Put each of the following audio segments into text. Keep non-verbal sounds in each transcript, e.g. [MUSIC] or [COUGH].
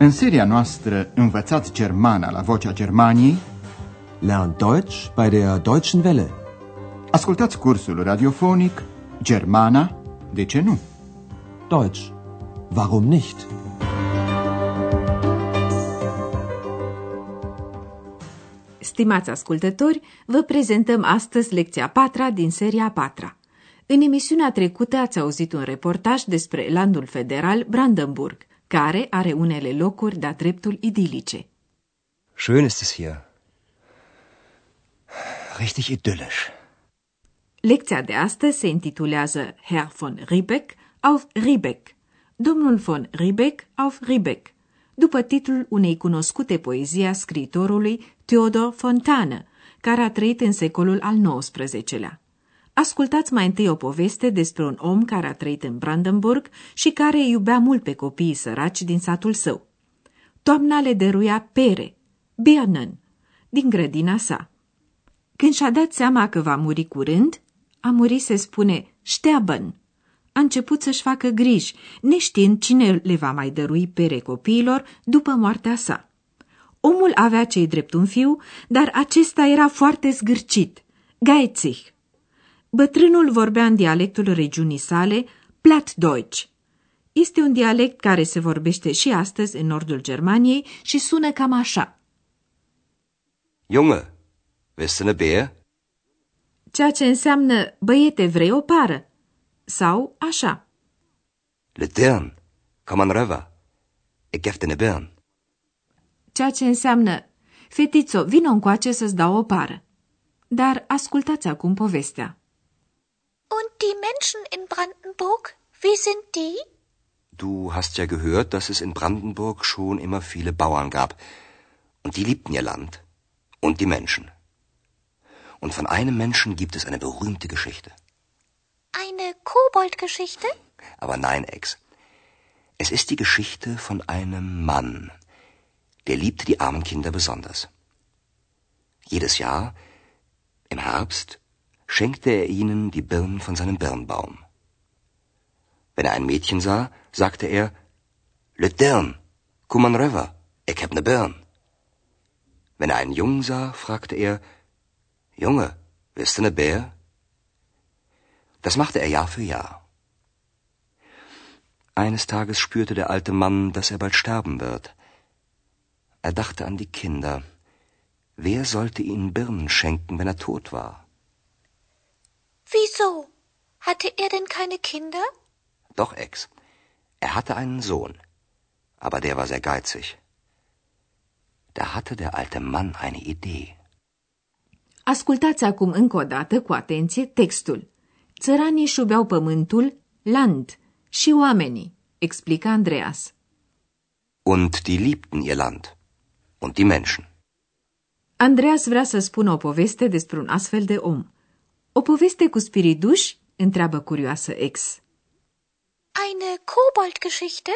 În seria noastră Învățați Germana la Vocea Germaniei Lernt Deutsch bei der Deutschen Welle. Ascultați cursul radiofonic Germana, de ce nu? Deutsch. Warum nicht? Stimați ascultători, vă prezentăm astăzi lecția patra din seria patra. În emisiunea trecută ați auzit un reportaj despre landul federal Brandenburg, care are unele locuri de-a dreptul idilice. Schön ist es hier. Richtig idyllisch. Lecția de astăzi se intitulează Herr von Riebeck auf Riebeck, domnul von Riebeck auf Riebeck, după titlul unei cunoscute poezii a scriitorului Theodor Fontane, care a trăit în secolul al XIX-lea. Ascultați mai întâi o poveste despre un om care a trăit în Brandenburg și care iubea mult pe copiii săraci din satul său. Toamna le dăruia pere, Birnen, din grădina sa. Când și-a dat seama că va muri curând, a murit, se spune, sterben. A început să-și facă griji, neștiind cine le va mai dărui pere copiilor după moartea sa. Omul avea cei drept un fiu, dar acesta era foarte zgârcit, geizig. Bătrânul vorbea în dialectul regiunii sale, Plattdeutsch. Este un dialect care se vorbește și astăzi în nordul Germaniei și sună cam așa. Junge, willst du ne Bär? Ceea ce înseamnă, băiete, vrei o pară? Sau așa. Le Dirn, komm an röver. Ich gef dir ne Birn. Ceea ce înseamnă, fetițo, vino încoace să-ți dau o pară. Dar ascultați acum povestea. Und die Menschen in Brandenburg, wie sind die? Du hast ja gehört, dass es in Brandenburg schon immer viele Bauern gab. Und die liebten ihr Land. Und die Menschen. Und von einem Menschen gibt es eine berühmte Geschichte. Eine Koboldgeschichte? Aber nein, Ex. Es ist die Geschichte von einem Mann. Der liebte die armen Kinder besonders. Jedes Jahr, im Herbst, schenkte er ihnen die Birnen von seinem Birnbaum. Wenn er ein Mädchen sah, sagte er, Le Dirn, komm an röver, ich hab ne Birn. Wenn er einen Jungen sah, fragte er, Junge, willst du ne Bär? Das machte er Jahr für Jahr. Eines Tages spürte der alte Mann, dass er bald sterben wird. Er dachte an die Kinder. Wer sollte ihnen Birnen schenken, wenn er tot war? Wieso? Hatte er denn keine Kinder? Doch, Ex. Er hatte einen Sohn. Aber der war sehr geizig. Da hatte der alte Mann eine Idee. Ascultați acum încă o dată cu atenție textul. Țăranii își iubeau pământul, land, și oamenii, explica Andreas. Und die liebten ihr Land. Und die Menschen. Andreas vrea să spună o poveste despre un astfel de om. O poveste cu spiriduși? întreabă curioasă ex. Eine Koboldgeschichte?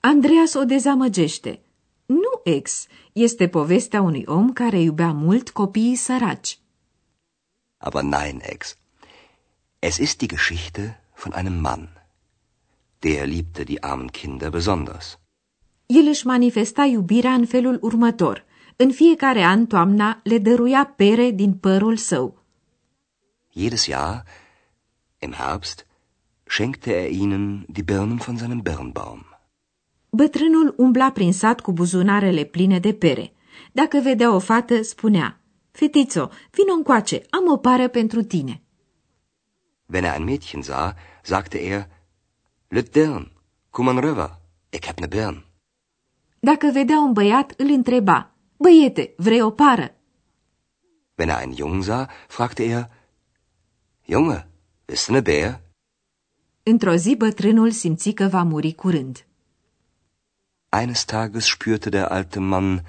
Andreas o dezamăgește. Nu ex, este povestea unui om care iubea mult copiii săraci. Aber nein, Ex. Es ist die Geschichte von einem Mann. Der liebte die armen Kinder besonders. El își manifesta iubirea în felul următor. În fiecare an, toamna le dăruia pere din părul său. Jedes Jahr, im Herbst, schenkte er ihnen die Birnen von seinem Birnbaum. Bătrânul umbla prin sat cu buzunarele pline de pere. Dacă vedea o fată, spunea, Fetițo, vino încoace, am o pară pentru tine. Wenn er ein Mädchen sah, sagte er, Le Dirn, komm an röver, ich hab ne Birn. Dacă vedea un băiat, îl întreba, Băiete, vrei o pară? Wenn er einen Jungen sah, fragte er, Junge, bist du ne Bär? Într-o zi, bătrânul simți că va muri curând. Eines Tages spürte der alte Mann,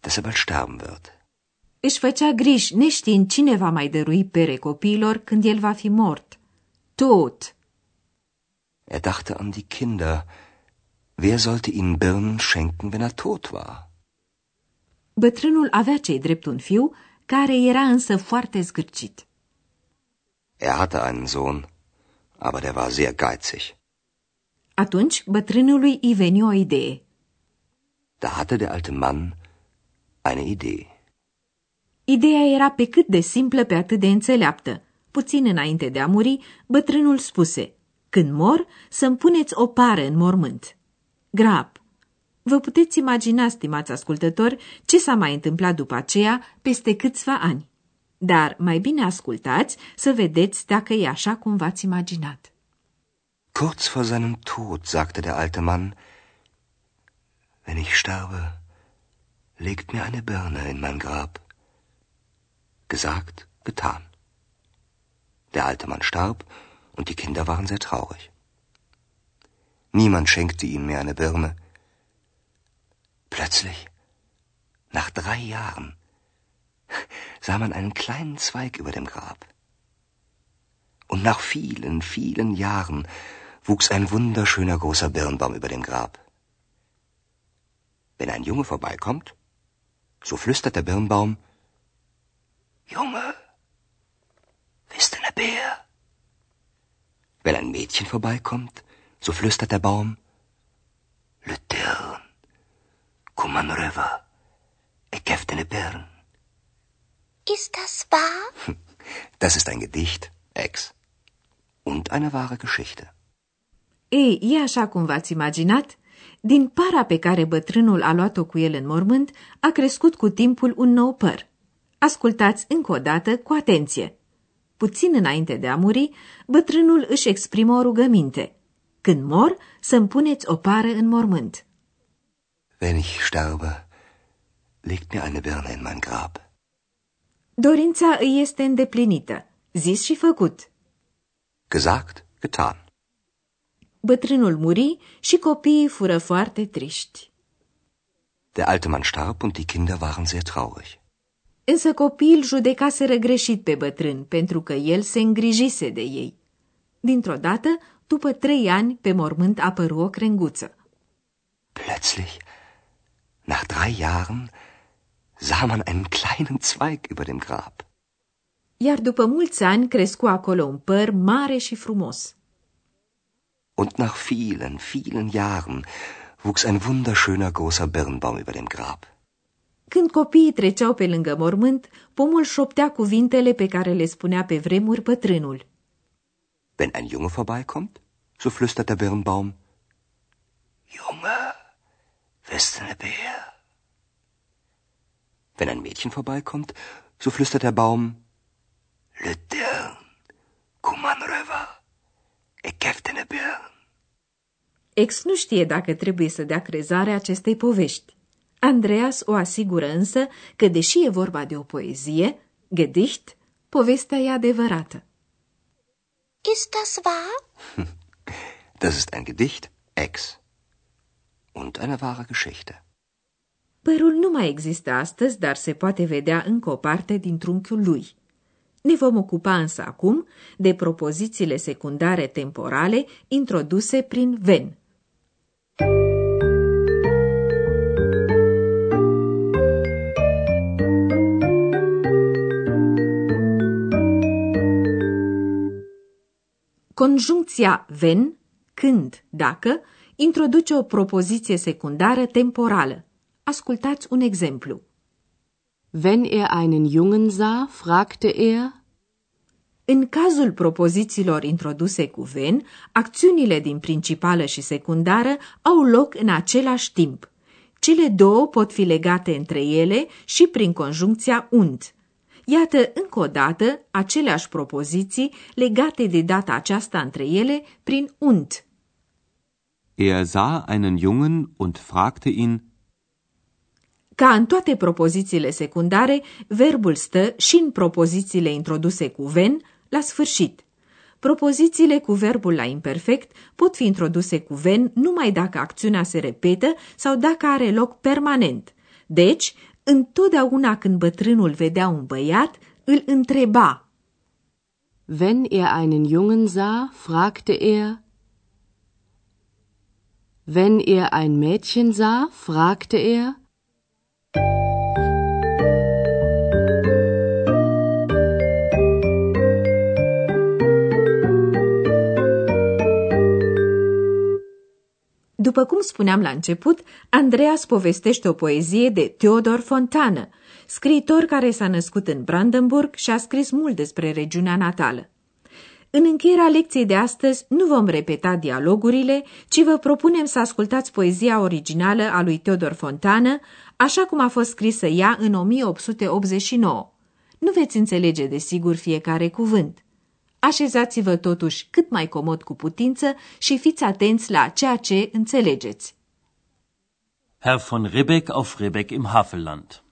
dass er bald sterben wird. Își făcea griji, neștiind cine va mai dărui pere copiilor când el va fi mort. Tot. Er dachte an die Kinder. Wer sollte ihnen Birnen schenken, wenn er tot war? Bătrânul avea cei drept un fiu, care era însă foarte zgârcit. Er hatte einen Sohn, aber der war sehr geizig. Atunci, bătrânului îi veni o idee. Da hatte der alte Mann eine Idee. Ideea era pe cât de simplă, pe atât de înțeleaptă. Puțin înainte de a muri, bătrânul spuse, Când mor, să-mi puneți o pară în mormânt. Grab. Vă puteți imagina, stimați ascultători, ce s-a mai întâmplat după aceea, peste câțiva ani. Dar mai bine ascultați să vedeți dacă e așa cum v-ați imaginat. Kurz vor seinem Tod sagte der alte Mann, Wenn ich sterbe, legt mir eine Birne in mein Grab. Gesagt, getan. Der alte Mann starb und die Kinder waren sehr traurig. Niemand schenkte ihnen mehr eine Birne. Plötzlich, nach drei Jahren, [LAUGHS] sah man einen kleinen Zweig über dem Grab. Und nach vielen, vielen Jahren wuchs ein wunderschöner großer Birnbaum über dem Grab. Wenn ein Junge vorbeikommt, so flüstert der Birnbaum, Junge, bist du ne Bär? Wenn ein Mädchen vorbeikommt, so flüstert der Baum, Le Dirn, River, ich hef ne Birn. Ist das wahr? [LAUGHS] Das ist ein Gedicht, Ex. Und eine wahre Geschichte. Ei, e așa cum v-ați imaginat? Din para pe care bătrânul a luat-o cu el în mormânt, a crescut cu timpul un nou păr. Ascultați încă o dată cu atenție. Puțin înainte de a muri, bătrânul își exprimă o rugăminte. Când mor, să-mi puneți o pară în mormânt. Wenn ich sterbe, legt mir eine Birne in mein Grab. Dorința îi este îndeplinită, zis și făcut. Gesagt, getan. Bătrânul muri și copiii fură foarte triști. Der alte Mann starb und die Kinder waren sehr traurig. Însă copiii îl judecaseră greșit pe bătrân, pentru că el se îngrijise de ei. Dintr-o dată, după trei ani, pe mormânt apăru o crenguță. Plötzlich, nach drei Jahren, sah man einen kleinen Zweig über dem Grab. Iar după mulți ani crescu acolo un păr mare și frumos. Und nach vielen, vielen Jahren wuchs ein wunderschöner großer Birnbaum über dem Grab. Când copiii treceau pe lângă mormânt, pomul șoptea cuvintele pe care le spunea pe vremuri bătrânul. Wenn ein Junge vorbeikommt, so flüstert der Birnbaum, Junge, bist du ne Bär? Wenn ein Mädchen vorbeikommt, so flüstert der Baum, Le Dirn, Kuman River, ich gef dir ne Birn. Ex nu știe dacă trebuie să dea crezare acestei povești. Andreas o asigură însă că, deși e vorba de o poezie, Gedicht, povestea e adevărată. Ist das wahr? [LAUGHS] Das ist ein Gedicht, Ex. Und eine wahre Geschichte. Părul nu mai există astăzi, dar se poate vedea încă o parte din trunchiul lui. Ne vom ocupa însă acum de propozițiile secundare temporale introduse prin ven. Conjuncția ven, când, dacă, introduce o propoziție secundară temporală. Ascultați un exemplu. Wenn er einen Jungen sah, fragte er, În cazul propozițiilor introduse cu ven, acțiunile din principală și secundară au loc în același timp. Cele două pot fi legate între ele și prin conjuncția und. Iată încă o dată aceleași propoziții legate de data aceasta între ele prin und. Er sah einen Jungen und fragte ihn, Ca în toate propozițiile secundare, verbul stă și în propozițiile introduse cu ven la sfârșit. Propozițiile cu verbul la imperfect pot fi introduse cu ven numai dacă acțiunea se repetă sau dacă are loc permanent. Deci, întotdeauna când bătrânul vedea un băiat, îl întreba. wenn er einen Jungen sah, fragte er, wenn er ein Mädchen sah, fragte er, După cum spuneam la început, Andreas povestește o poezie de Theodor Fontana, scriitor care s-a născut în Brandenburg și a scris mult despre regiunea natală. În încheierea lecției de astăzi nu vom repeta dialogurile, ci vă propunem să ascultați poezia originală a lui Theodor Fontana, așa cum a fost scrisă ea în 1889. Nu veți înțelege desigur fiecare cuvânt. Așezați-vă totuși cât mai comod cu putință și fiți atenți la ceea ce înțelegeți. Herr von Ribbeck auf Ribbeck im Havelland.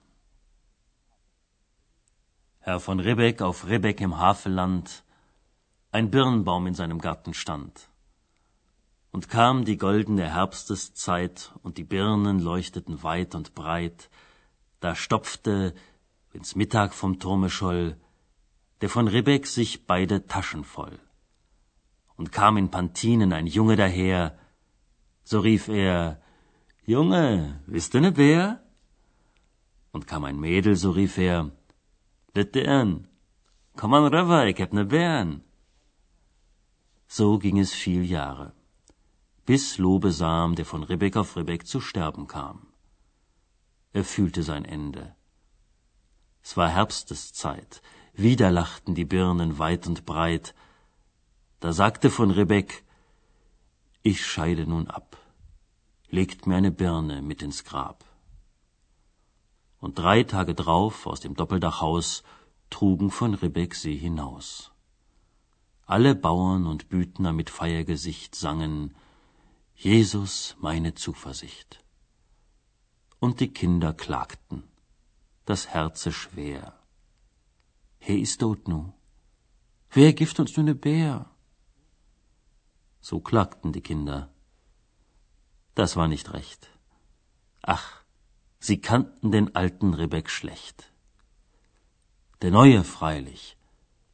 Herr von Ribbeck auf Ribbeck im Havelland, ein Birnbaum in seinem Garten stand. Und kam die goldene Herbsteszeit, und die Birnen leuchteten weit und breit, da stopfte, wenn's Mittag vom Turme scholl, der von Ribbeck sich beide Taschen voll. Und kam in Pantinen ein Junge daher, so rief er, Junge, wisst du ne Bär? Und kam ein Mädel, so rief er, Dern, komm an rüber, ich hab ne Bären. So ging es viel Jahre, bis Lobesam, der von Ribbeck auf Ribbeck zu sterben kam. Er fühlte sein Ende. Es war Herbsteszeit, wieder lachten die Birnen weit und breit. Da sagte von Rebeck, ich scheide nun ab, legt mir eine Birne mit ins Grab. Und drei Tage drauf aus dem Doppeldachhaus trugen von Rebeck sie hinaus. Alle Bauern und Büdner mit Feiergesicht sangen Jesus meine Zuversicht. Und die Kinder klagten, das Herze schwer. He is dood nu. Wer gift uns nu ne Bär? So klagten die Kinder. Das war nicht recht. Ach, sie kannten den alten Rebeck schlecht. Der Neue freilich,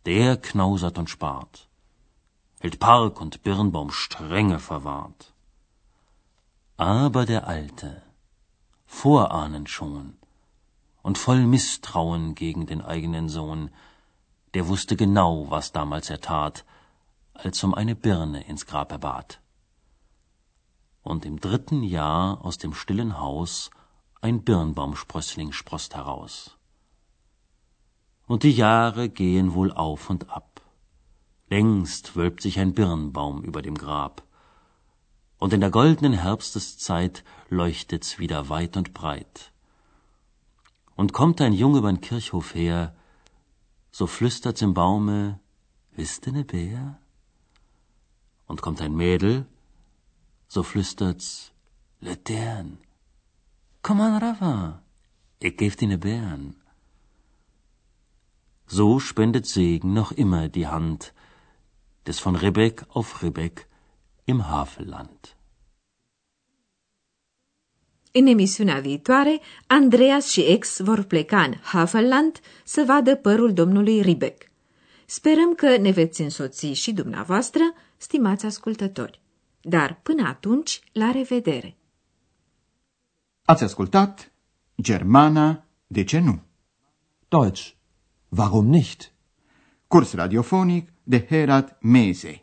der knausert und spart, hält Park und Birnbaum strenge verwahrt. Aber der Alte, vorahnend schon, und voll Misstrauen gegen den eigenen Sohn, der wusste genau, was damals er tat, als um eine Birne ins Grab er bat. Und im dritten Jahr aus dem stillen Haus ein Birnbaumsprössling sproßt heraus. Und die Jahre gehen wohl auf und ab. Längst wölbt sich ein Birnbaum über dem Grab. Und in der goldenen Herbsteszeit leuchtet's wieder weit und breit und kommt ein Junge übern Kirchhof her, so flüstert's im Baume, wisst ne Bär? Und kommt ein Mädel, so flüstert's, Letern, komm an Rava, ich geb dir ne Bären. So spendet Segen noch immer die Hand des von Ribbeck auf Ribbeck im Havelland. În emisiunea viitoare, Andreas și ex vor pleca în Havelland să vadă părul domnului Ribeck. Sperăm că ne veți însoți și dumneavoastră, stimați ascultători. Dar până atunci, la revedere! Ați ascultat Germana, de ce nu? Deutsch, warum nicht? Curs radiofonic de Herat Mese.